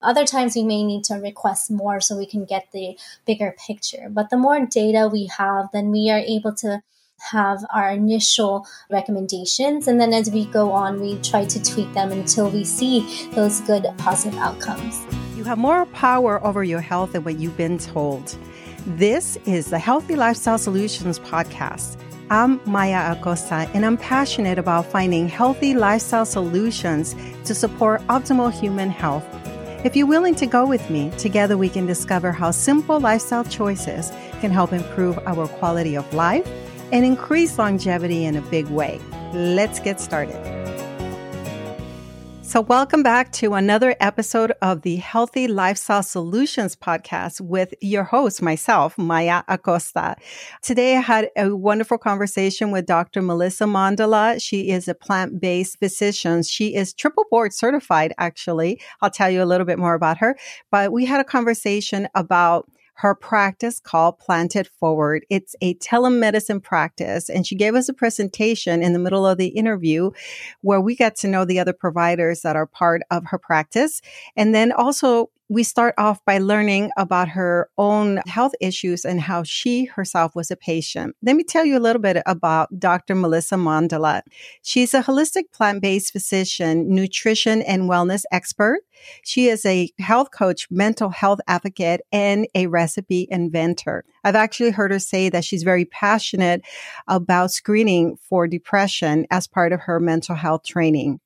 Other times we may need to request more so we can get the bigger picture. But the more data we have, then we are able to have our initial recommendations. And then as we go on, we try to tweak them until we see those good positive outcomes. You have more power over your health than what you've been told. This is the Healthy Lifestyle Solutions podcast. I'm Maya Acosta, and I'm passionate about finding healthy lifestyle solutions to support optimal human health. If you're willing to go with me, together we can discover how simple lifestyle choices can help improve our quality of life and increase longevity in a big way. Let's get started. So, welcome back to another episode of the Healthy Lifestyle Solutions podcast with your host, myself, Maya Acosta. Today, I had a wonderful conversation with Dr. Melissa Mondala. She is a plant based physician. She is triple board certified, actually. I'll tell you a little bit more about her. But we had a conversation about her practice called Planted Forward. It's a telemedicine practice. And she gave us a presentation in the middle of the interview where we got to know the other providers that are part of her practice. And then also we start off by learning about her own health issues and how she herself was a patient. Let me tell you a little bit about Dr. Melissa Mondala. She's a holistic plant based physician, nutrition and wellness expert. She is a health coach, mental health advocate, and a recipe inventor. I've actually heard her say that she's very passionate about screening for depression as part of her mental health training.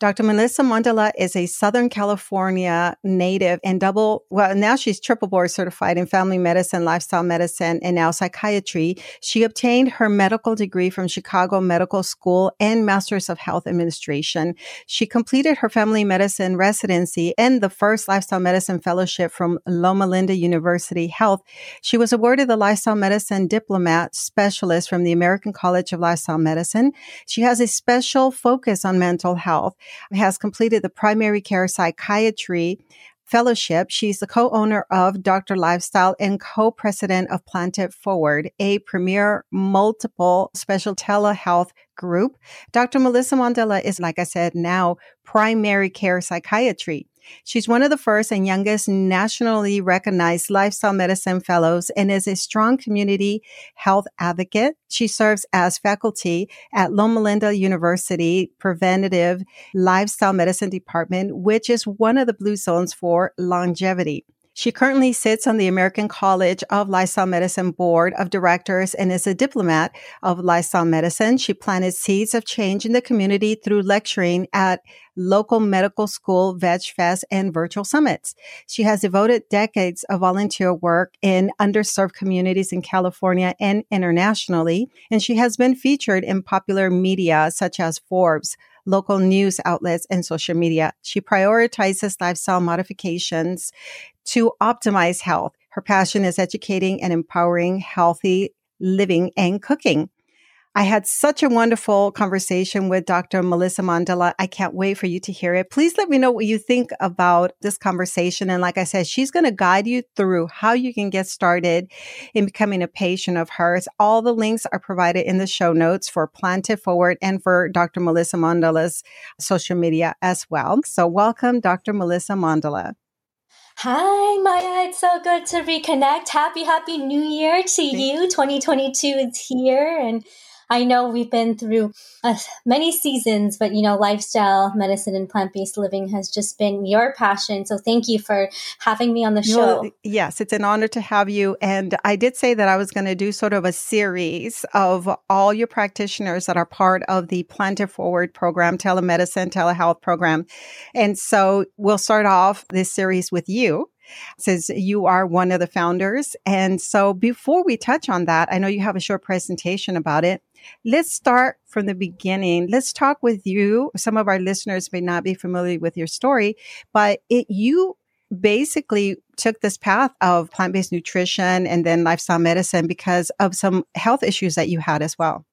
Dr. Melissa Mondala is a Southern California native and double, well, now she's triple board certified in family medicine, lifestyle medicine, and now psychiatry. She obtained her medical degree from Chicago Medical School and Masters of Health Administration. She completed her family medicine residency and the first lifestyle medicine fellowship from Loma Linda University Health. She was awarded the lifestyle medicine diplomate specialist from the American College of Lifestyle Medicine. She has a special focus on mental health Health, has completed the primary care psychiatry fellowship. She's the co-owner of Dr. Lifestyle and co-president of Planted Forward, a premier multiple special telehealth group. Dr. Melissa Mondala is, like I said, now primary care psychiatry. She's one of the first and youngest nationally recognized lifestyle medicine fellows and is a strong community health advocate. She serves as faculty at Loma Linda University Preventative Lifestyle Medicine Department, which is one of the blue zones for longevity. She currently sits on the American College of Lifestyle Medicine Board of Directors and is a diplomate of lifestyle medicine. She planted seeds of change in the community through lecturing at local medical school, Veg Fest, and virtual summits. She has devoted decades of volunteer work in underserved communities in California and internationally, and she has been featured in popular media such as Forbes, local news outlets, and social media. She prioritizes lifestyle modifications to optimize health. Her passion is educating and empowering healthy living and cooking. I had such a wonderful conversation with Dr. Melissa Mondala. I can't wait for you to hear it. Please let me know what you think about this conversation. And like I said, she's going to guide you through how you can get started in becoming a patient of hers. All the links are provided in the show notes for Planted Forward and for Dr. Melissa Mondala's social media as well. So welcome, Dr. Melissa Mondala. Hi, Maya. It's so good to reconnect. Happy, happy new year to you. 2022 is here and I know we've been through uh, many seasons, but you know, lifestyle medicine and plant based living has just been your passion. So thank you for having me on the show. Well, yes, it's an honor to have you. And I did say that I was going to do sort of a series of all your practitioners that are part of the Planted Forward program, telemedicine, telehealth program. And so we'll start off this series with you since you are one of the founders. And so before we touch on that, I know you have a short presentation about it. Let's start from the beginning. Let's talk with you. Some of our listeners may not be familiar with your story, but it, you basically took this path of plant based nutrition and then lifestyle medicine because of some health issues that you had as well.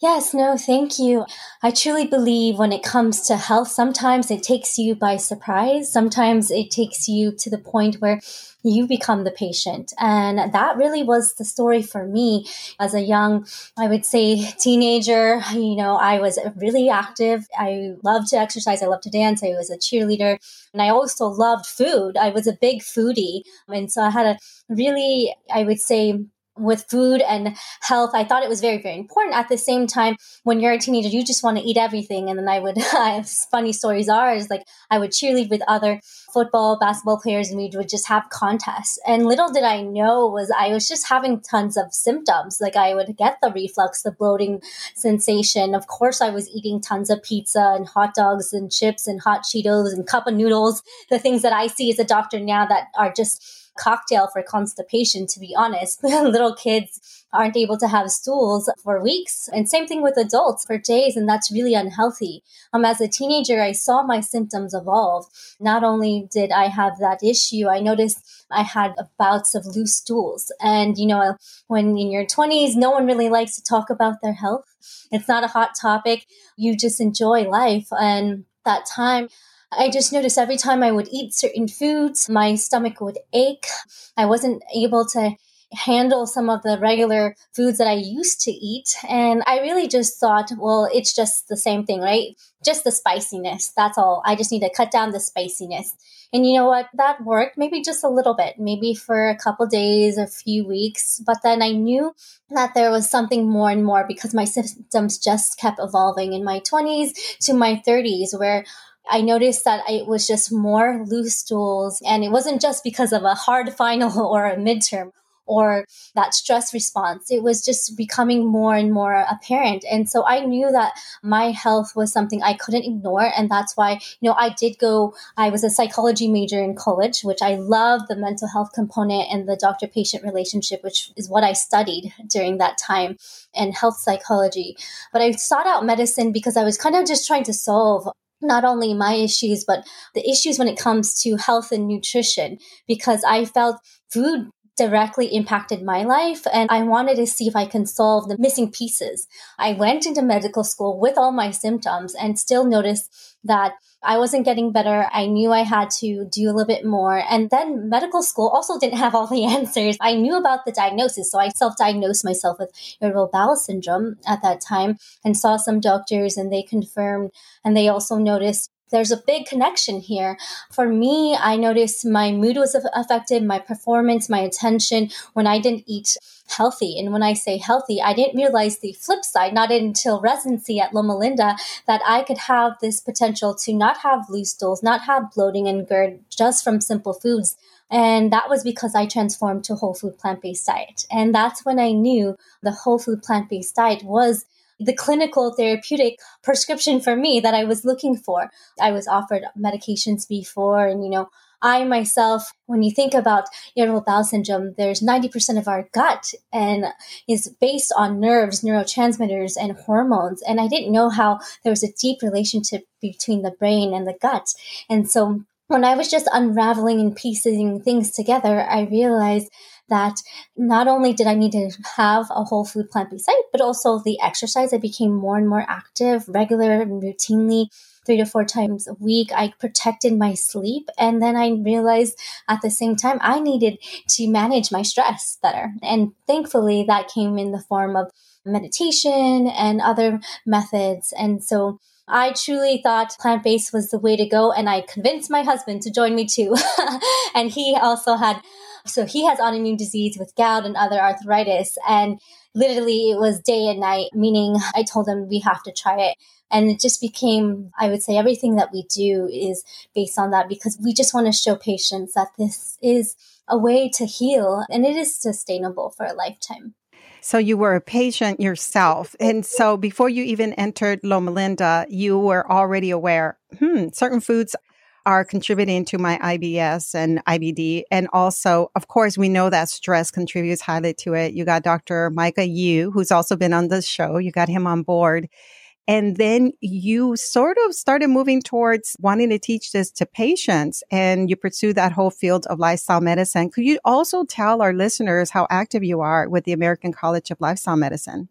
Yes, no, thank you. I truly believe when it comes to health, sometimes it takes you by surprise. Sometimes it takes you to the point where you become the patient. And that really was the story for me as a young, I would say, teenager. You know, I was really active. I loved to exercise. I loved to dance. I was a cheerleader. And I also loved food. I was a big foodie. And so I had a really, I would say, with food and health. I thought it was very, very important. At the same time, when you're a teenager, you just want to eat everything. And then I would, funny stories are, is like I would cheerlead with other football, basketball players, and we would just have contests. And little did I know was I was just having tons of symptoms. Like I would get the reflux, the bloating sensation. Of course, I was eating tons of pizza and hot dogs and chips and hot Cheetos and cup of noodles, the things that I see as a doctor now that are just cocktail for constipation, to be honest. Little kids aren't able to have stools for weeks. And same thing with adults for days, and that's really unhealthy. Um, as a teenager, I saw my symptoms evolve. Not only did I have that issue, I noticed I had bouts of loose stools. And, you know, when in your 20s, no one really likes to talk about their health. It's not a hot topic. You just enjoy life. And that time, I just noticed every time I would eat certain foods, my stomach would ache. I wasn't able to handle some of the regular foods that I used to eat. And I really just thought, well, it's just the same thing, right? Just the spiciness. That's all. I just need to cut down the spiciness. And you know what? That worked maybe just a little bit, maybe for a couple days, a few weeks. But then I knew that there was something more and more because my symptoms just kept evolving in my 20s to my 30s, where I noticed that it was just more loose stools. And it wasn't just because of a hard final or a midterm or that stress response. It was just becoming more and more apparent. And so I knew that my health was something I couldn't ignore. And that's why, you know, I did go, I was a psychology major in college, which I love the mental health component and the doctor patient relationship, which is what I studied during that time and health psychology. But I sought out medicine because I was kind of just trying to solve not only my issues, but the issues when it comes to health and nutrition, because I felt food directly impacted my life and I wanted to see if I can solve the missing pieces. I went into medical school with all my symptoms and still noticed that I wasn't getting better. I knew I had to do a little bit more. And then medical school also didn't have all the answers. I knew about the diagnosis. So I self diagnosed myself with irritable bowel syndrome at that time and saw some doctors and they confirmed and they also noticed there's a big connection here. For me, I noticed my mood was affected, my performance, my attention when I didn't eat healthy. And when I say healthy, I didn't realize the flip side, not until residency at Loma Linda, that I could have this potential to not have loose stools, not have bloating and GERD just from simple foods. And that was because I transformed to whole food plant based diet. And that's when I knew the whole food plant based diet was the clinical therapeutic prescription for me that I was looking for. I was offered medications before, and you know, I myself, when you think about irritable bowel syndrome, there's 90% of our gut and is based on nerves, neurotransmitters, and hormones. And I didn't know how there was a deep relationship between the brain and the gut. And so when I was just unraveling and piecing things together, I realized that not only did I need to have a whole food plant based diet, but also the exercise. I became more and more active, regular and routinely three to four times a week. I protected my sleep. And then I realized at the same time, I needed to manage my stress better. And thankfully, that came in the form of meditation and other methods. And so I truly thought plant based was the way to go. And I convinced my husband to join me too. and he also had so he has autoimmune disease with gout and other arthritis. And literally it was day and night, meaning I told him we have to try it. And it just became, I would say, everything that we do is based on that because we just want to show patients that this is a way to heal and it is sustainable for a lifetime. So you were a patient yourself. And so before you even entered Loma Linda, you were already aware, hmm, certain foods are contributing to my IBS and IBD. And also, of course, we know that stress contributes highly to it. You got Dr. Micah Yu, who's also been on the show. You got him on board. And then you sort of started moving towards wanting to teach this to patients and you pursue that whole field of lifestyle medicine. Could you also tell our listeners how active you are with the American College of Lifestyle Medicine?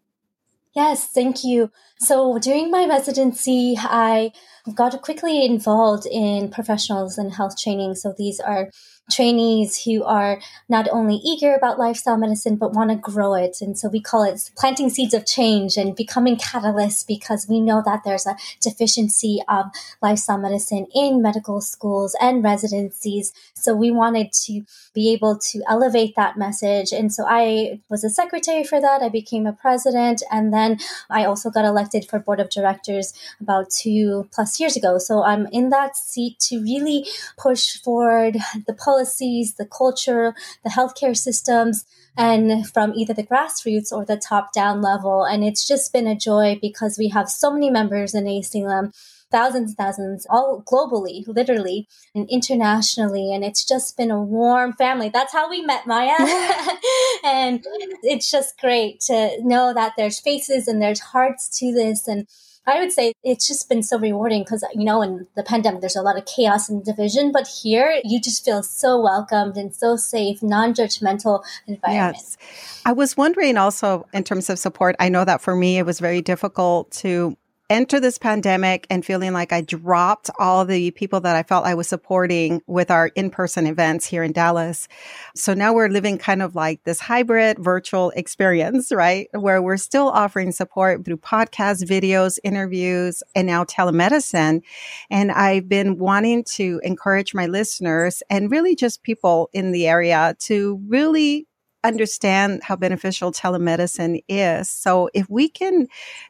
Yes, thank you. So during my residency, I got quickly involved in professionals and health training. So these are trainees who are not only eager about lifestyle medicine but want to grow it. And so we call it planting seeds of change and becoming catalysts because we know that there's a deficiency of lifestyle medicine in medical schools and residencies. So we wanted to be able to elevate that message. And so i was a secretary for that. I became a president. And then i also got elected for board of directors about two plus years ago. So i'm in that seat to really push forward the policies, the culture, the healthcare systems, and from either the grassroots or the top down level. And it's just been a joy because we have so many members in ACLM thousands and thousands all globally literally and internationally. And it's just been a warm family. That's how we met maya. And it's just great to know that there's faces and there's hearts to this. And I would say it's just been so rewarding because, you know, in the pandemic, there's a lot of chaos and division, but here you just feel so welcomed and so safe, non judgmental environment. Yes. I was wondering also in terms of support, I know that for me, it was very difficult to enter this pandemic and feeling like I dropped all the people that I felt I was supporting with our in-person events here in Dallas. So now we're living kind of like this hybrid virtual experience, right? Where we're still offering support through podcasts, videos, interviews, and now telemedicine. And I've been wanting to encourage my listeners and really just people in the area to really understand how beneficial telemedicine is. So, if we can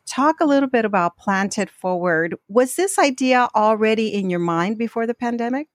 talk a little bit about Planted Forward, was this idea already in your mind before the pandemic?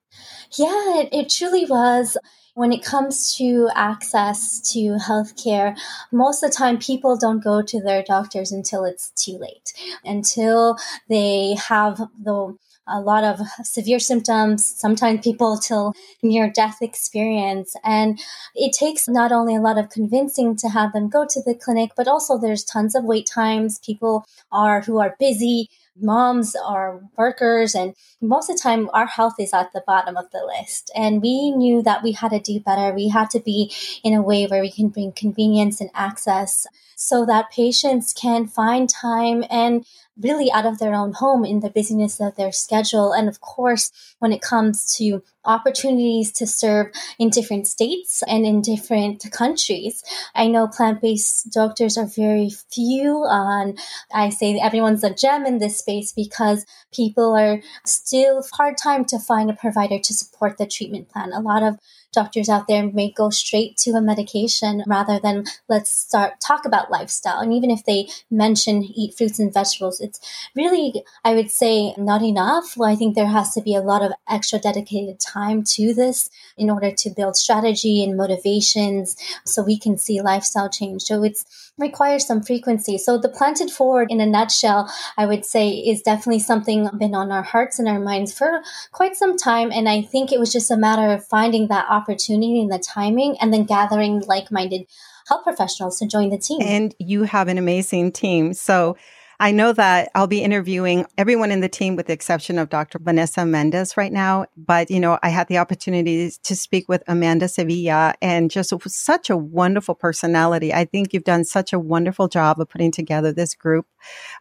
Yeah, it, truly was. When it comes to access to healthcare, most of the time people don't go to their doctors until it's too late, until they have the a lot of severe symptoms, sometimes people till near death experience. And it takes not only a lot of convincing to have them go to the clinic, but also there's tons of wait times. People are who are busy moms are workers and most of the time our health is at the bottom of the list and we knew that we had to do better we had to be in a way where we can bring convenience and access so that patients can find time and really out of their own home in the busyness of their schedule. And of course, when it comes to opportunities to serve in different states and in different countries. I know plant based doctors are very few. On I say everyone's a gem in this space because people are still hard time to find a provider to support the treatment plan. A lot of doctors out there may go straight to a medication rather than let's start talk about lifestyle. And even if they mention eat fruits and vegetables, it's really, I would say, not enough. Well, I think there has to be a lot of extra dedicated time to this in order to build strategy and motivations so we can see lifestyle change. So it's requires some frequency. So the planted forward in a nutshell, I would say is definitely something been on our hearts and our minds for quite some time. And I think it was just a matter of finding that opportunity and the timing and then gathering like-minded health professionals to join the team. And you have an amazing team. So I know that I'll be interviewing everyone in the team with the exception of Dr. Vanessa Mendez right now. But, you know, I had the opportunity to speak with Amanda Sevilla and just such a wonderful personality. I think you've done such a wonderful job of putting together this group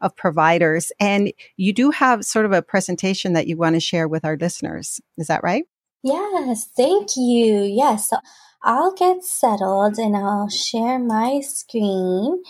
of providers. And you do have sort of a presentation that you want to share with our listeners. Is that right? Yes, thank you. Yes. So I'll get settled and I'll share my screen.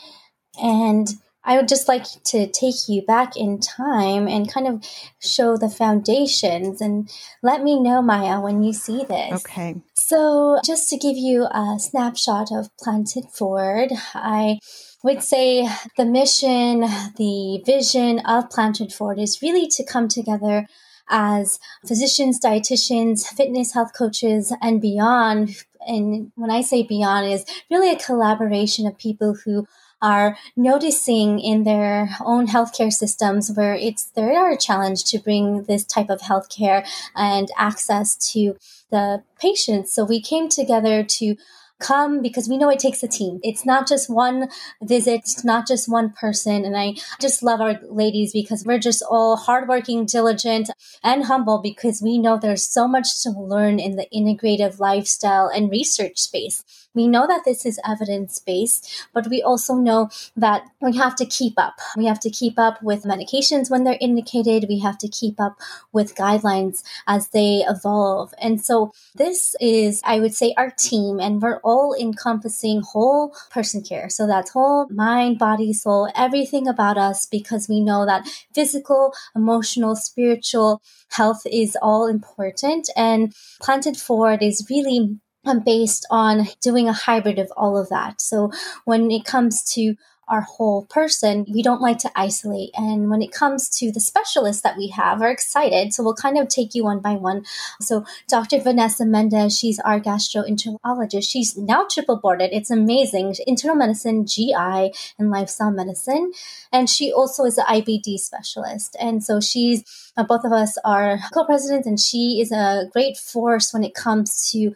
And I would just like to take you back in time and kind of show the foundations and let me know, Maya, when you see this. Okay. So, just to give you a snapshot of Planted Forward, I would say the mission, the vision of Planted Forward is really to come together as physicians, dietitians, fitness health coaches, and beyond. And when I say beyond, is really a collaboration of people who are noticing in their own healthcare systems where it's there are a challenge to bring this type of healthcare and access to the patients. So we came together to come because we know it takes a team. It's not just one visit, not just one person. And I just love our ladies because we're just all hardworking, diligent, and humble because we know there's so much to learn in the integrative lifestyle and research space. We know that this is evidence based, but we also know that we have to keep up. We have to keep up with medications when they're indicated. We have to keep up with guidelines as they evolve. And so this is, I would say, our team, and we're all encompassing whole person care. So that's whole mind, body, soul, everything about us, because we know that physical, emotional, spiritual health is all important. And Planted Forward is really based on doing a hybrid of all of that. So when it comes to our whole person, we don't like to isolate. And when it comes to the specialists that we have, are excited. So we'll kind of take you one by one. So Dr. Vanessa Mendez, she's our gastroenterologist. She's now triple boarded. It's amazing. Internal medicine, GI, and lifestyle medicine. And she also is an IBD specialist. And so she's, uh, both of us are co-presidents and she is a great force when it comes to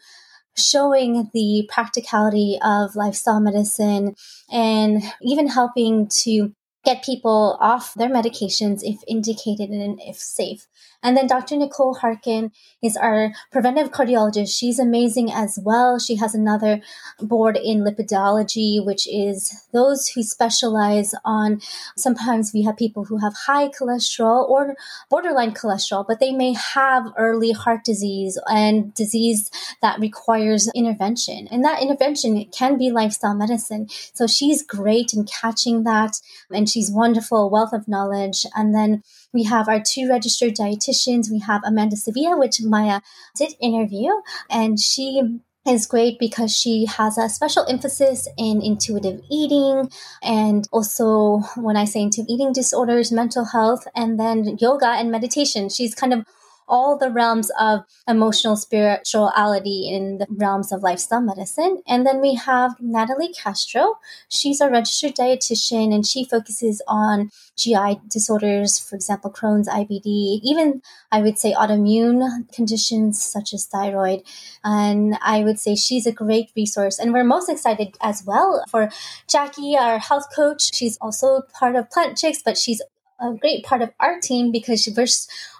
showing the practicality of lifestyle medicine and even helping to get people off their medications if indicated and if safe. And then Dr. Nicole Harkin is our preventive cardiologist. She's amazing as well. She has another board in lipidology, which is those who specialize on sometimes we have people who have high cholesterol or borderline cholesterol, but they may have early heart disease and disease that requires intervention. And that intervention can be lifestyle medicine. So she's great in catching that and she's wonderful, wealth of knowledge. And then we have our two registered dietitians. We have Amanda Sevilla, which Maya did interview, and she is great because she has a special emphasis in intuitive eating and also when I say intuitive eating disorders, mental health, and then yoga and meditation. She's kind of all the realms of emotional spirituality in the realms of lifestyle medicine. And then we have Natalie Castro. She's a registered dietitian and she focuses on GI disorders, for example, Crohn's, IBD, even I would say autoimmune conditions such as thyroid. And I would say she's a great resource. And we're most excited as well for Jackie, our health coach. She's also part of Plant Chicks, but she's a great part of our team because we're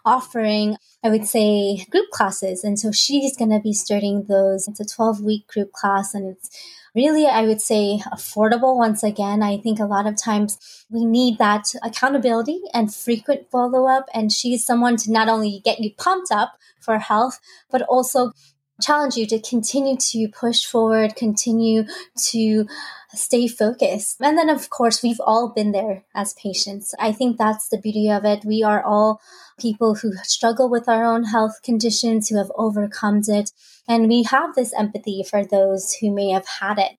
offering, I would say, group classes. And so she's going to be starting those. It's a 12 week group class and it's really, I would say, affordable. Once again, I think a lot of times we need that accountability and frequent follow up. And she's someone to not only get you pumped up for health, but also challenge you to continue to push forward, continue to stay focused. And then, of course, we've all been there as patients. I think that's the beauty of it. We are all people who struggle with our own health conditions, who have overcome it. And we have this empathy for those who may have had it.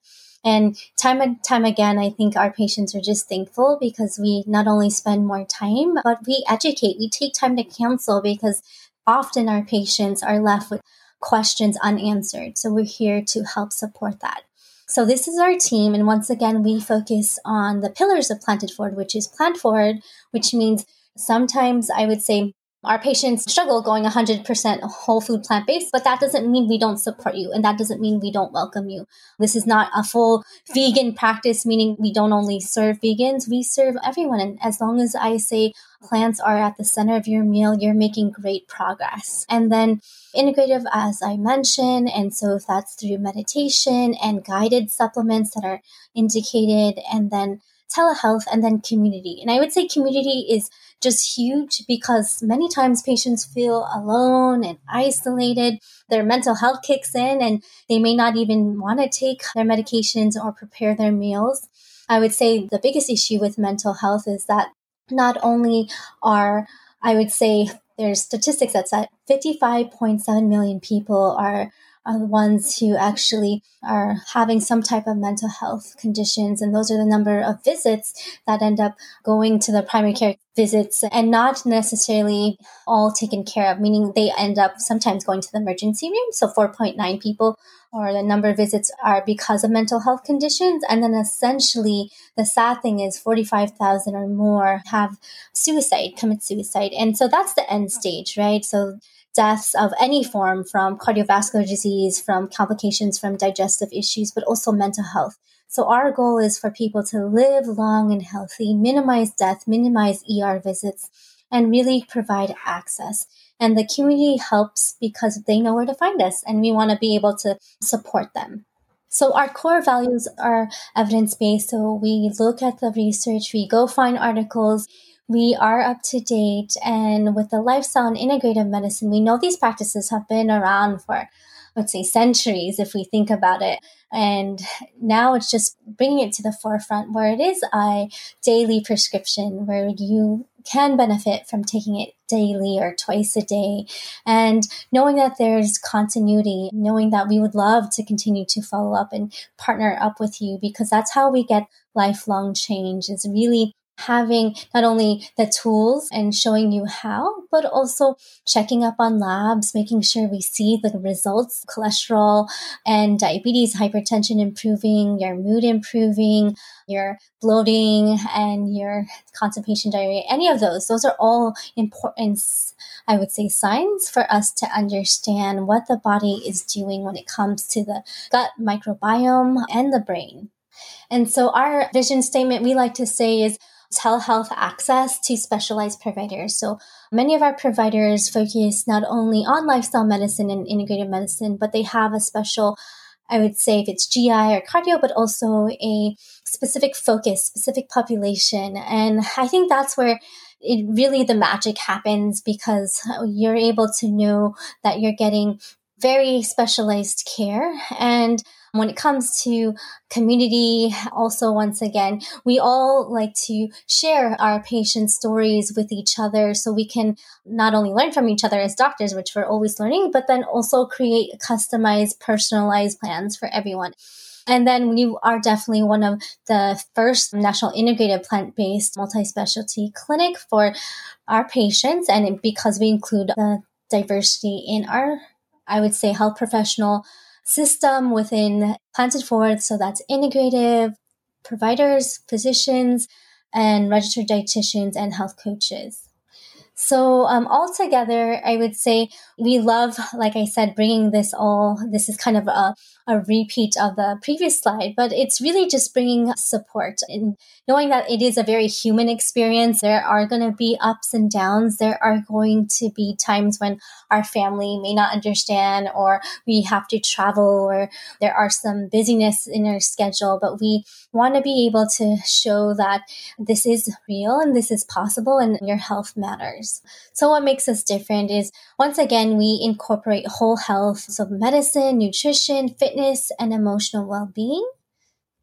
And time and time again, I think our patients are just thankful because we not only spend more time, but we educate. We take time to counsel because often our patients are left with questions unanswered. So we're here to help support that. So this is our team. And once again, we focus on the pillars of Planted Forward, which is plant forward, which means sometimes I would say our patients struggle going 100% whole food plant based, but that doesn't mean we don't support you and that doesn't mean we don't welcome you. This is not a full vegan practice, meaning we don't only serve vegans, we serve everyone. And as long as I say plants are at the center of your meal, you're making great progress. And then integrative, as I mentioned, and so if that's through meditation and guided supplements that are indicated, and then telehealth and then community. And I would say community is just huge because many times patients feel alone and isolated. Their mental health kicks in and they may not even want to take their medications or prepare their meals. I would say the biggest issue with mental health is that not only are, I would say, there's statistics that said 55.7 million people are are the ones who actually are having some type of mental health conditions. And those are the number of visits that end up going to the primary care visits and not necessarily all taken care of, meaning they end up sometimes going to the emergency room. So 4.9 people or the number of visits are because of mental health conditions. And then essentially the sad thing is 45,000 or more have suicide, commit suicide. And so that's the end stage, right? So deaths of any form from cardiovascular disease, from complications from digestive issues, but also mental health. So our goal is for people to live long and healthy, minimize death, minimize ER visits, and really provide access. And the community helps because they know where to find us and we want to be able to support them. So our core values are evidence based. So we look at the research, we go find articles, we are up to date. And with the lifestyle and integrative medicine, we know these practices have been around for, let's say, centuries if we think about it. And now it's just bringing it to the forefront where it is a daily prescription where you can benefit from taking it daily or twice a day. And knowing that there's continuity, knowing that we would love to continue to follow up and partner up with you because that's how we get lifelong change is really having not only the tools and showing you how, but also checking up on labs, making sure we see the results, cholesterol and diabetes, hypertension improving, your mood improving, your bloating and your constipation diarrhea, any of those. Those are all important, I would say, signs for us to understand what the body is doing when it comes to the gut microbiome and the brain. And so our vision statement we like to say is telehealth access to specialized providers. So many of our providers focus not only on lifestyle medicine and integrative medicine, but they have a special I would say if it's GI or cardio, but also a specific focus, specific population. And I think that's where it really the magic happens because you're able to know that you're getting very specialized care and when it comes to community, also, once again, we all like to share our patient stories with each other so we can not only learn from each other as doctors, which we're always learning, but then also create customized, personalized plans for everyone. And then we are definitely one of the first national integrated plant based multi specialty clinic for our patients. And because we include the diversity in our, I would say, health professional system within Planted Forward. So that's integrative providers, physicians, and registered dietitians and health coaches. So um, altogether, I would say we love, like I said, bringing this all. This is kind of a, a repeat of the previous slide, but it's really just bringing support and knowing that it is a very human experience. There are going to be ups and downs. There are going to be times when our family may not understand, or we have to travel, or there are some busyness in our schedule, but we want to be able to show that this is real and this is possible and your health matters. So what makes us different is once again, we incorporate whole health. So medicine, nutrition, fitness, and emotional well-being.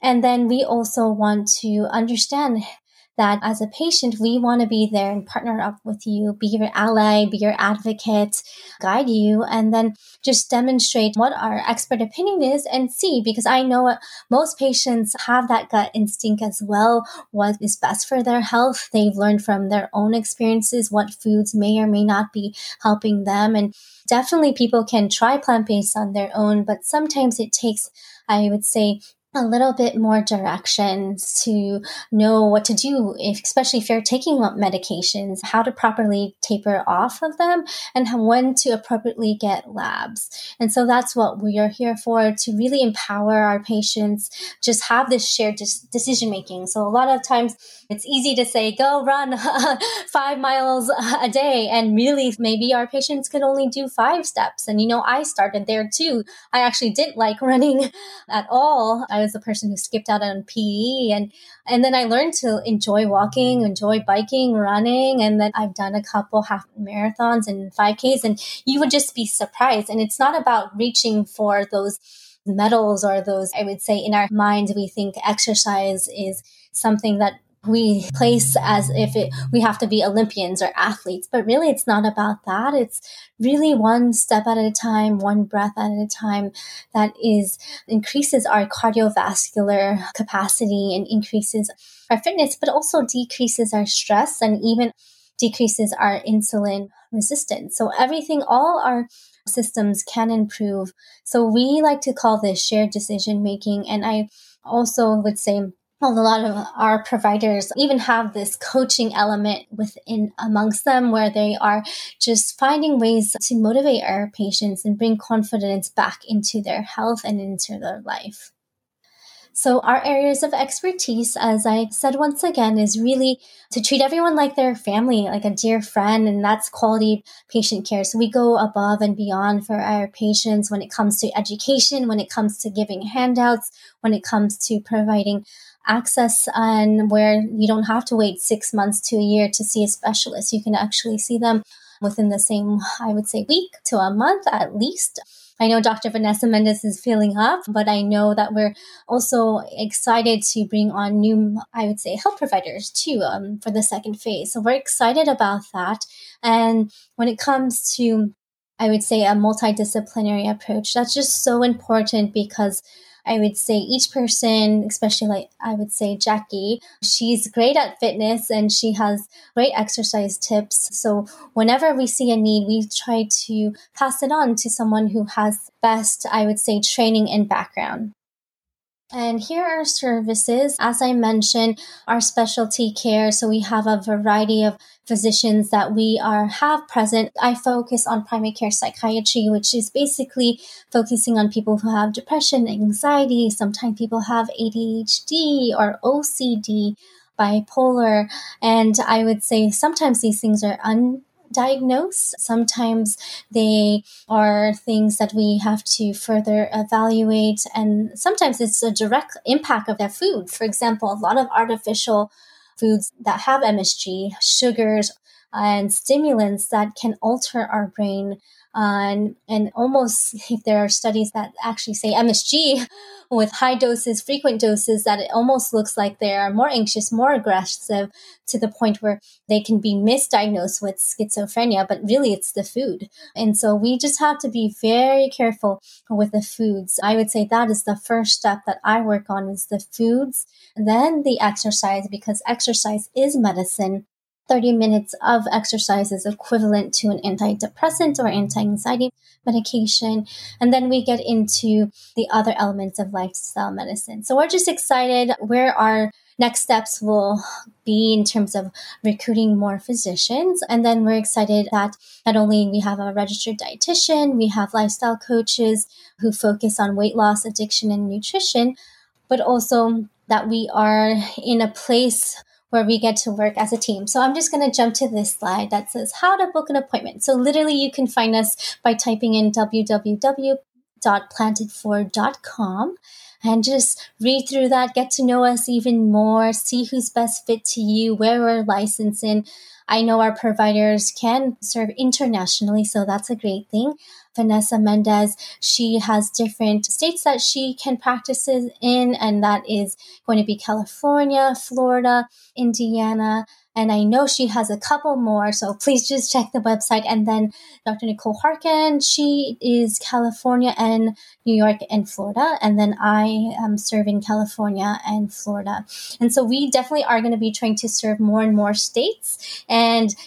And then we also want to understand that as a patient, we want to be there and partner up with you, be your ally, be your advocate, guide you, and then just demonstrate what our expert opinion is and see, because I know most patients have that gut instinct as well, what is best for their health. They've learned from their own experiences what foods may or may not be helping them. And definitely people can try plant based on their own, but sometimes it takes I would say a little bit more directions to know what to do, if, especially if you're taking medications, how to properly taper off of them, and when to appropriately get labs. And so that's what we are here for to really empower our patients, just have this shared decision making. So a lot of times it's easy to say, go run five miles a day. And really, maybe our patients can only do five steps. And, you know, I started there too. I actually didn't like running at all. I was the person who skipped out on PE and and then I learned to enjoy walking, mm-hmm. enjoy biking, running, and then I've done a couple half marathons and 5Ks and you would just be surprised. And it's not about reaching for those medals or those I would say in our minds we think exercise is something that we place as if it, we have to be Olympians or athletes, but really it's not about that. It's really one step at a time, one breath at a time that is increases our cardiovascular capacity and increases our fitness, but also decreases our stress and even decreases our insulin resistance. So everything, all our systems can improve. So we like to call this shared decision making. And I also would say a lot of our providers even have this coaching element within amongst them where they are just finding ways to motivate our patients and bring confidence back into their health and into their life. So our areas of expertise, as I said once again, is really to treat everyone like their family, like a dear friend, and that's quality patient care. So we go above and beyond for our patients when it comes to education, when it comes to giving handouts, when it comes to providing access and where you don't have to wait six months to a year to see a specialist. You can actually see them within the same, I would say, week to a month at least. I know Dr. Vanessa Mendez is filling up, but I know that we're also excited to bring on new, I would say, health providers too um, for the second phase. So we're excited about that. And when it comes to, I would say, a multidisciplinary approach, that's just so important because I would say each person, especially like I would say Jackie, she's great at fitness and she has great exercise tips. So whenever we see a need, we try to pass it on to someone who has best, I would say, training and background. And here are services. As I mentioned, our specialty care. So we have a variety of physicians that we are have present. I focus on primary care psychiatry, which is basically focusing on people who have depression, anxiety. Sometimes people have ADHD or OCD, bipolar. And I would say sometimes these things are un diagnose. Sometimes they are things that we have to further evaluate, and sometimes it's a direct impact of their food. For example, a lot of artificial foods that have MSG, sugars, and stimulants that can alter our brain and and almost if there are studies that actually say MSG with high doses, frequent doses, that it almost looks like they are more anxious, more aggressive to the point where they can be misdiagnosed with schizophrenia, but really it's the food. And so we just have to be very careful with the foods. I would say that is the first step that I work on is the foods, then the exercise, because exercise is medicine 30 minutes of exercise is equivalent to an antidepressant or anti anxiety medication. And then we get into the other elements of lifestyle medicine. So we're just excited where our next steps will be in terms of recruiting more physicians. And then we're excited that not only we have a registered dietitian, we have lifestyle coaches who focus on weight loss, addiction, and nutrition, but also that we are in a place where we get to work as a team. So I'm just going to jump to this slide that says how to book an appointment. So literally you can find us by typing in www.planted4.com and just read through that, get to know us even more, see who's best fit to you, where we're licensed in. I know our providers can serve internationally, so that's a great thing. Vanessa Mendez. She has different states that she can practice in, and that is going to be California, Florida, Indiana, and I know she has a couple more, so please just check the website. And then Dr. Nicole Harkin, she is California and New York and Florida. And then I am serving California and Florida. And so we definitely are going to be trying to serve more and more states and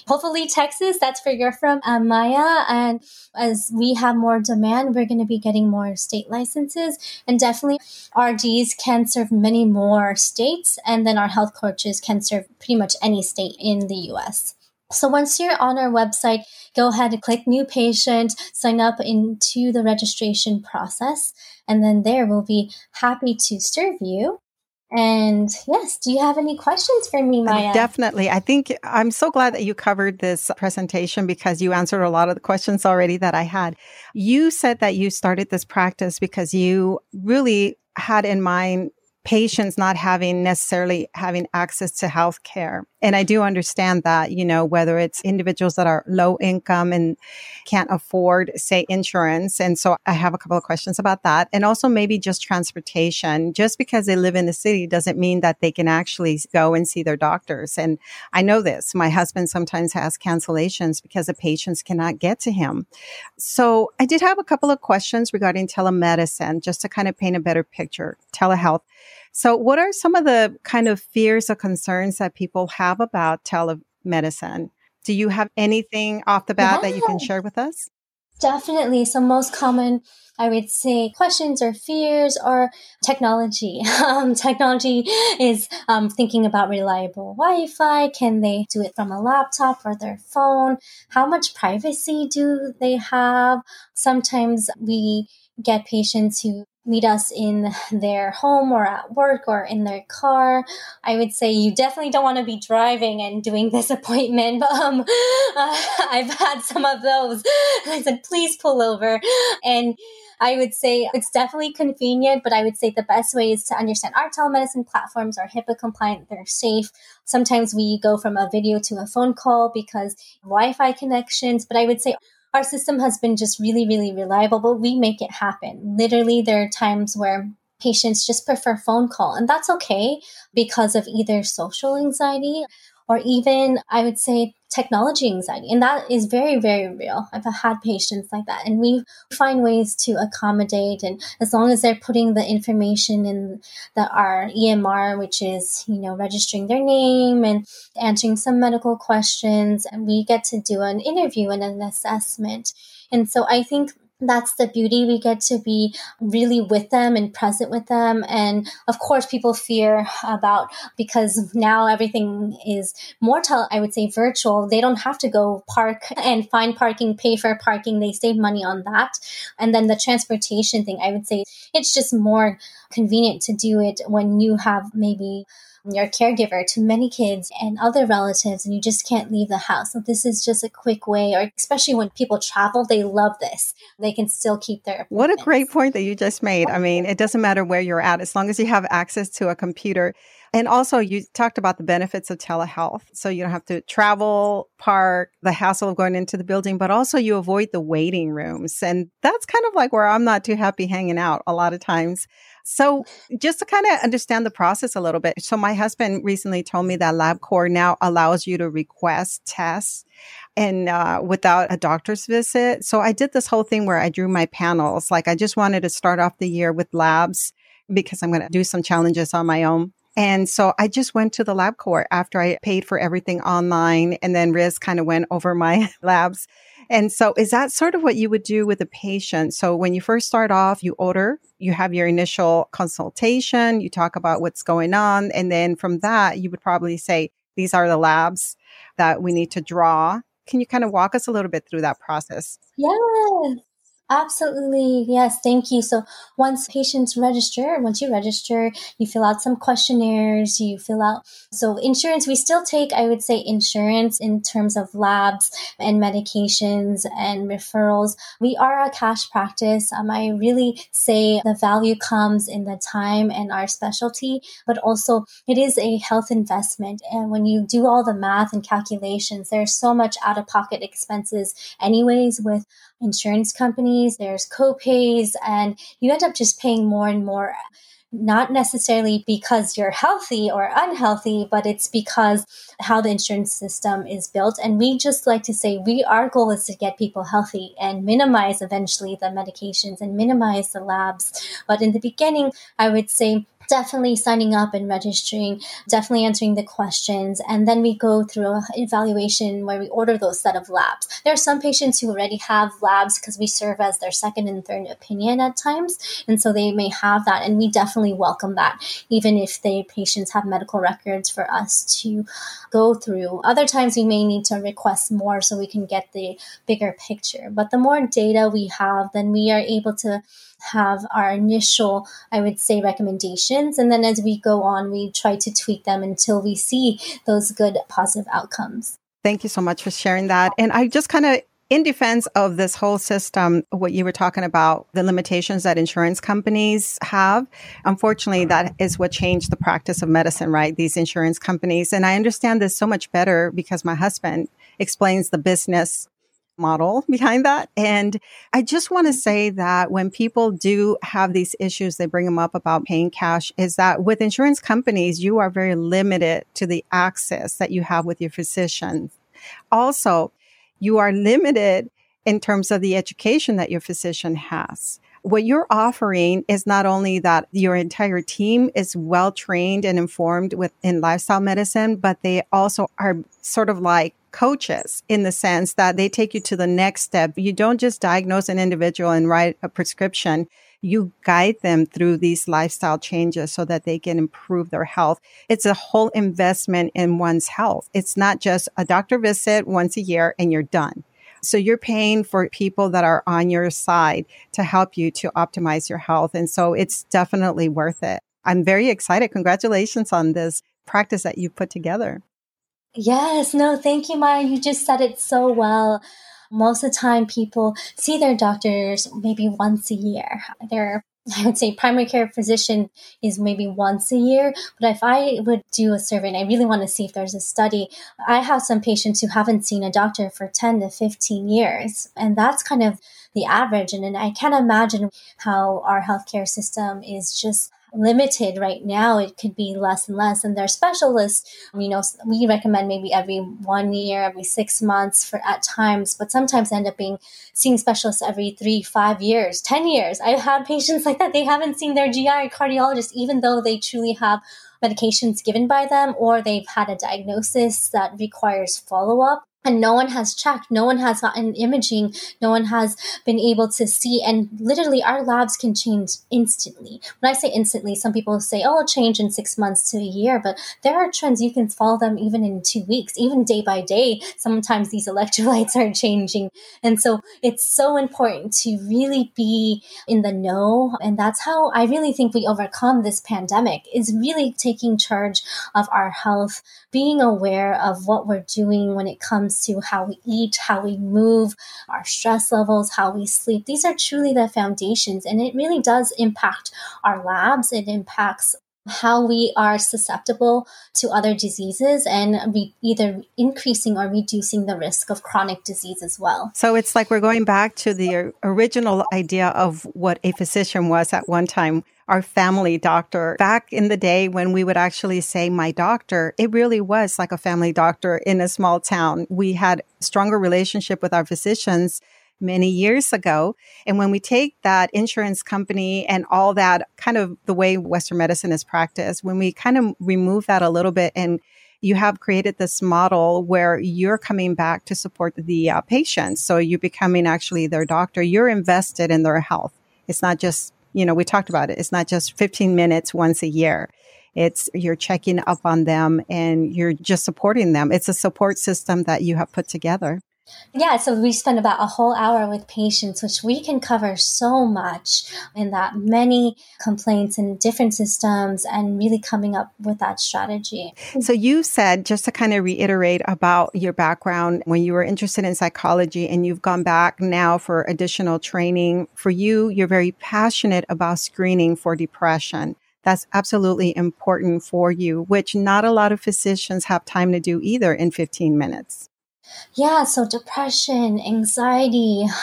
hopefully Texas. That's where you're from, uh, Maya. And as we have more demand, we're going to be getting more state licenses. And definitely RDs can serve many more states. And then our health coaches can serve pretty much any state in the US. So once you're on our website, go ahead and click new patient, sign up into the registration process, and then there we'll be happy to serve you. And yes, do you have any questions for me, um, Maya? Definitely. I think I'm so glad that you covered this presentation because you answered a lot of the questions already that I had. You said that you started this practice because you really had in mind patients not having necessarily having access to health care. And I do understand that, you know, whether it's individuals that are low income and can't afford, say, insurance. And so I have a couple of questions about that. And also maybe just transportation. Just because they live in the city doesn't mean that they can actually go and see their doctors. And I know this. My husband sometimes has cancellations because the patients cannot get to him. So I did have a couple of questions regarding telemedicine, just to kind of paint a better picture. Telehealth. So, what are some of the kind of fears or concerns that people have about telemedicine? Do you have anything off the bat yeah. that you can share with us? Definitely. So most common I would say questions or fears are technology. Um, technology is um, thinking about reliable Wi Fi. Can they do it from a laptop or their phone? How much privacy do they have? Sometimes we get patients who meet us in their home or at work or in their car. I would say you definitely don't want to be driving and doing this appointment. Um, uh, I've had some of those. I said, please pull over. And I would say it's definitely convenient, but I would say the best way is to understand our telemedicine platforms are HIPAA compliant, they're safe. Sometimes we go from a video to a phone call because Wi Fi connections, but I would say our system has been just really, really reliable, but we make it happen. Literally, there are times where patients just prefer phone call, and that's okay because of either social anxiety or even I would say technology anxiety. And that is very, very real. I've had patients like that. And we find ways to accommodate. And as long as they're putting the information in the our EMR, which is, you know, registering their name and answering some medical questions, and we get to do an interview and an assessment. And so I think that's the beauty. We get to be really with them and present with them. And of course, people fear about because now everything is more, tel- I would say, virtual. They don't have to go park and find parking, pay for parking. They save money on that. And then the transportation thing, I would say it's just more convenient to do it when you have maybe your caregiver to many kids and other relatives and you just can't leave the house. So this is just a quick way or especially when people travel, they love this. They can still keep their What a great point that you just made. I mean, it doesn't matter where you're at as long as you have access to a computer. And also, you talked about the benefits of telehealth. So you don't have to travel, park, the hassle of going into the building, but also you avoid the waiting rooms. And that's kind of like where I'm not too happy hanging out a lot of times. So just to kind of understand the process a little bit. So my husband recently told me that LabCorp now allows you to request tests and uh, without a doctor's visit. So I did this whole thing where I drew my panels. Like I just wanted to start off the year with labs because I'm going to do some challenges on my own. And so I just went to the LabCorp after I paid for everything online. And then Riz kind of went over my labs. And so is that sort of what you would do with a patient? So when you first start off, you order, you have your initial consultation, you talk about what's going on. And then from that, you would probably say, these are the labs that we need to draw. Can you kind of walk us a little bit through that process? Yes. Absolutely. Yes. Thank you. So once patients register, once you register, you fill out some questionnaires, you fill out. So insurance, we still take, I would say insurance in terms of labs and medications and referrals. We are a cash practice. Um, I really say the value comes in the time and our specialty, but also it is a health investment. And when you do all the math and calculations, there's so much out of pocket expenses anyways with insurance companies, there's co-pays, and you end up just paying more and more not necessarily because you're healthy or unhealthy, but it's because how the insurance system is built. And we just like to say we our goal is to get people healthy and minimize eventually the medications and minimize the labs. But in the beginning, I would say definitely signing up and registering, definitely answering the questions. And then we go through an evaluation where we order those set of labs. There are some patients who already have labs because we serve as their second and third opinion at times. And so they may have that. And we definitely welcome that, even if the patients have medical records for us to go through. Other times we may need to request more so we can get the bigger picture. But the more data we have, then we are able to have our initial, I would say, recommendations. And then as we go on, we try to tweak them until we see those good positive outcomes. Thank you so much for sharing that. And I just kind of in defense of this whole system, what you were talking about, the limitations that insurance companies have, unfortunately, that is what changed the practice of medicine, right? These insurance companies. And I understand this so much better because my husband explains the business model behind that. And I just want to say that when people do have these issues, they bring them up about paying cash is that with insurance companies, you are very limited to the access that you have with your physician. Also, you are limited in terms of the education that your physician has. What you're offering is not only that your entire team is well trained and informed within lifestyle medicine, but they also are sort of like coaches in the sense that they take you to the next step. You don't just diagnose an individual and write a prescription. You guide them through these lifestyle changes so that they can improve their health. It's a whole investment in one's health. It's not just a doctor visit once a year and you're done. So you're paying for people that are on your side to help you to optimize your health. And so it's definitely worth it. I'm very excited. Congratulations on this practice that you put together. Yes, no, thank you, Maya. You just said it so well. Most of the time, people see their doctors maybe once a year. They're I would say primary care physician is maybe once a year. But if I would do a survey and I really want to see if there's a study, I have some patients who haven't seen a doctor for 10 to 15 years. And that's kind of the average. And, and I can't imagine how our healthcare system is just limited right now. It could be less and less. And their specialists, you know, we recommend maybe every one year, every six months for at times, but sometimes end up being seeing specialists every three, five years, 10 years. I've had patients like that. They haven't seen their GI cardiologist, even though they truly have medications given by them or they've had a diagnosis that requires follow up and no one has checked no one has gotten imaging no one has been able to see and literally our labs can change instantly. When i say instantly some people say oh it'll change in six months to a year but there are trends you can follow them even in two weeks even day by day. Sometimes these electrolytes are changing. And so it's so important to really be in the know and that's how i really think we overcome this pandemic is really taking charge of our health being aware of what we're doing when it comes comes to how we eat, how we move, our stress levels, how we sleep. These are truly the foundations, and it really does impact our labs. It impacts how we are susceptible to other diseases and re- either increasing or reducing the risk of chronic disease as well. So it's like we're going back to the original idea of what a physician was at one time. Our family doctor. Back in the day when we would actually say my doctor, it really was like a family doctor in a small town. We had stronger relationship with our physicians many years ago. And when we take that insurance company and all that kind of the way Western medicine is practiced, when we kind of remove that a little bit and you have created this model where you're coming back to support the uh, patients. So you're becoming actually their doctor. You're invested in their health. It's not just, you know, we talked about it. It's not just 15 minutes once a year. It's you're checking up on them and you're just supporting them. It's a support system that you have put together. Yeah, so we spend about a whole hour with patients, which we can cover so much in that many complaints and different systems and really coming up with that strategy. So you said, just to kind of reiterate about your background, when you were interested in psychology and you've gone back now for additional training, for you, you're very passionate about screening for depression. That's absolutely important for you, which not a lot of physicians have time to do either in 15 minutes. Yeah, so depression, anxiety,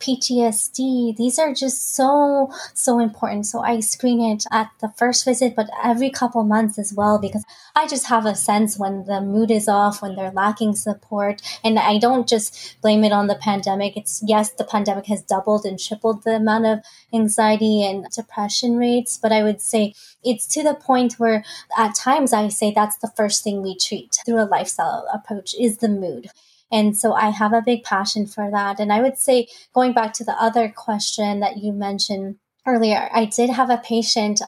PTSD, these are just so, so important. So I screen it at the first visit, but every couple months as well, because I just have a sense when the mood is off, when they're lacking support. And I don't just blame it on the pandemic. It's yes, the pandemic has doubled and tripled the amount of anxiety and depression rates, but I would say it's to the point where at times I say that's the first thing we treat through a lifestyle approach is the mood. And so I have a big passion for that. And I would say, going back to the other question that you mentioned earlier, I did have a patient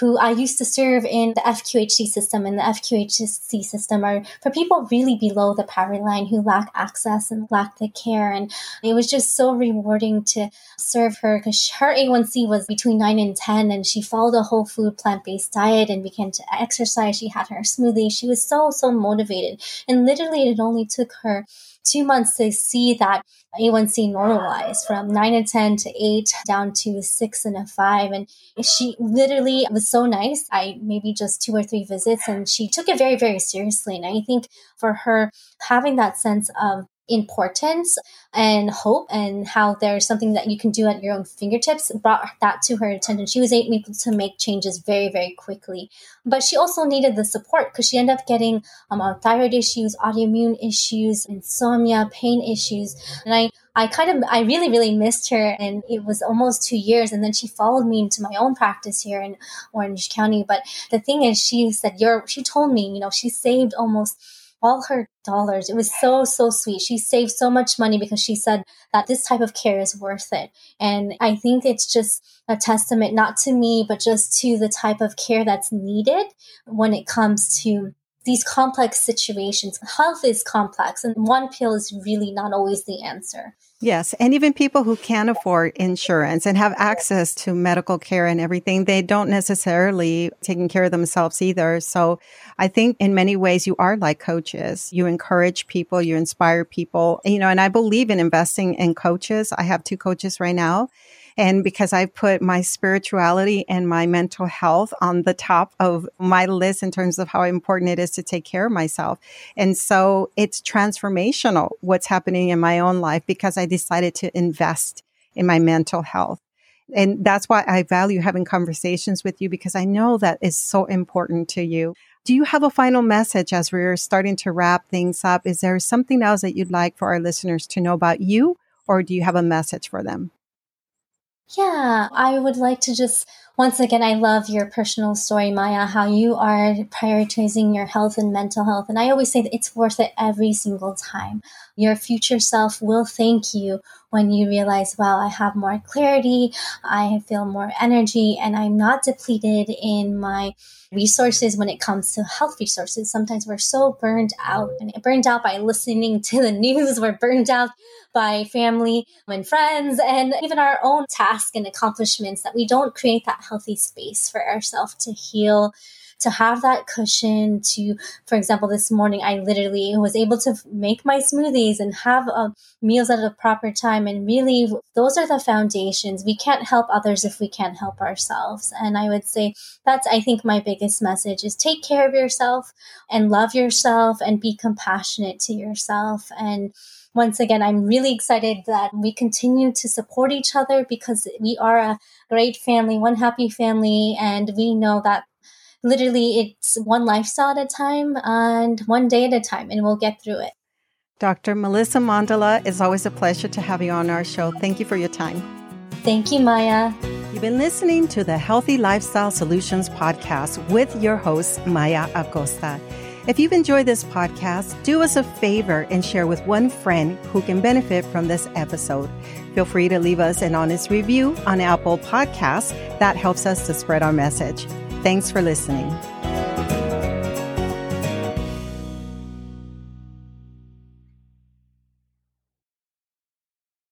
who I used to serve in the FQHC system. And the FQHC system are for people really below the poverty line who lack access and lack the care. And it was just so rewarding to serve her because her A1C was between 9 and 10, and she followed a whole food plant based diet and began to exercise. She had her smoothie. She was so, so motivated. And literally, it only took her two months to see that A1C normalize from nine and 10 to eight down to six and a five. And she literally was so nice. I maybe just two or three visits and she took it very, very seriously. And I think for her, having that sense of importance and hope and how there's something that you can do at your own fingertips brought that to her attention. She was able to make changes very, very quickly. But she also needed the support because she ended up getting um, thyroid issues, autoimmune issues, insomnia, pain issues. And I I kind of, I really, really missed her. And it was almost two years. And then she followed me into my own practice here in Orange County. But the thing is, she said, you're, she told me, you know, she saved almost all her dollars. It was so, so sweet. She saved so much money because she said that this type of care is worth it. And I think it's just a testament, not to me, but just to the type of care that's needed when it comes to these complex situations. Health is complex, and one pill is really not always the answer. Yes. And even people who can afford insurance and have access to medical care and everything, they don't necessarily taking care of themselves either. So I think in many ways you are like coaches. You encourage people, you inspire people, you know, and I believe in investing in coaches. I have two coaches right now and because I put my spirituality and my mental health on the top of my list in terms of how important it is to take care of myself. And so it's transformational what's happening in my own life because I decided to invest in my mental health. And that's why I value having conversations with you because I know that is so important to you. Do you have a final message as we're starting to wrap things up? Is there something else that you'd like for our listeners to know about you, or do you have a message for them? Yeah, I would like to just once again, I love your personal story, Maya, how you are prioritizing your health and mental health. And I always say that it's worth it every single time. Your future self will thank you when you realize, wow, I have more clarity, I feel more energy, and I'm not depleted in my resources when it comes to health resources. Sometimes we're so burned out and burned out by listening to the news. We're burned out by family and friends and even our own tasks and accomplishments that we don't create that healthy space for ourselves to heal to have that cushion to for example this morning i literally was able to make my smoothies and have uh, meals at a proper time. And really those are the foundations. We can't help others if we can't help ourselves. And i would say that's i think my biggest message is take care of yourself and love yourself and be compassionate to yourself. And once again, I'm really excited that we continue to support each other because we are a great family, one happy family, and we know that literally it's one lifestyle at a time and one day at a time, and we'll get through it. Dr. Melissa Mondala, it's always a pleasure to have you on our show. Thank you for your time. Thank you, Maya. You've been listening to the Healthy Lifestyle Solutions podcast with your host, Maya Acosta. If you've enjoyed this podcast, do us a favor and share with one friend who can benefit from this episode. Feel free to leave us an honest review on Apple Podcasts. That helps us to spread our message. Thanks for listening.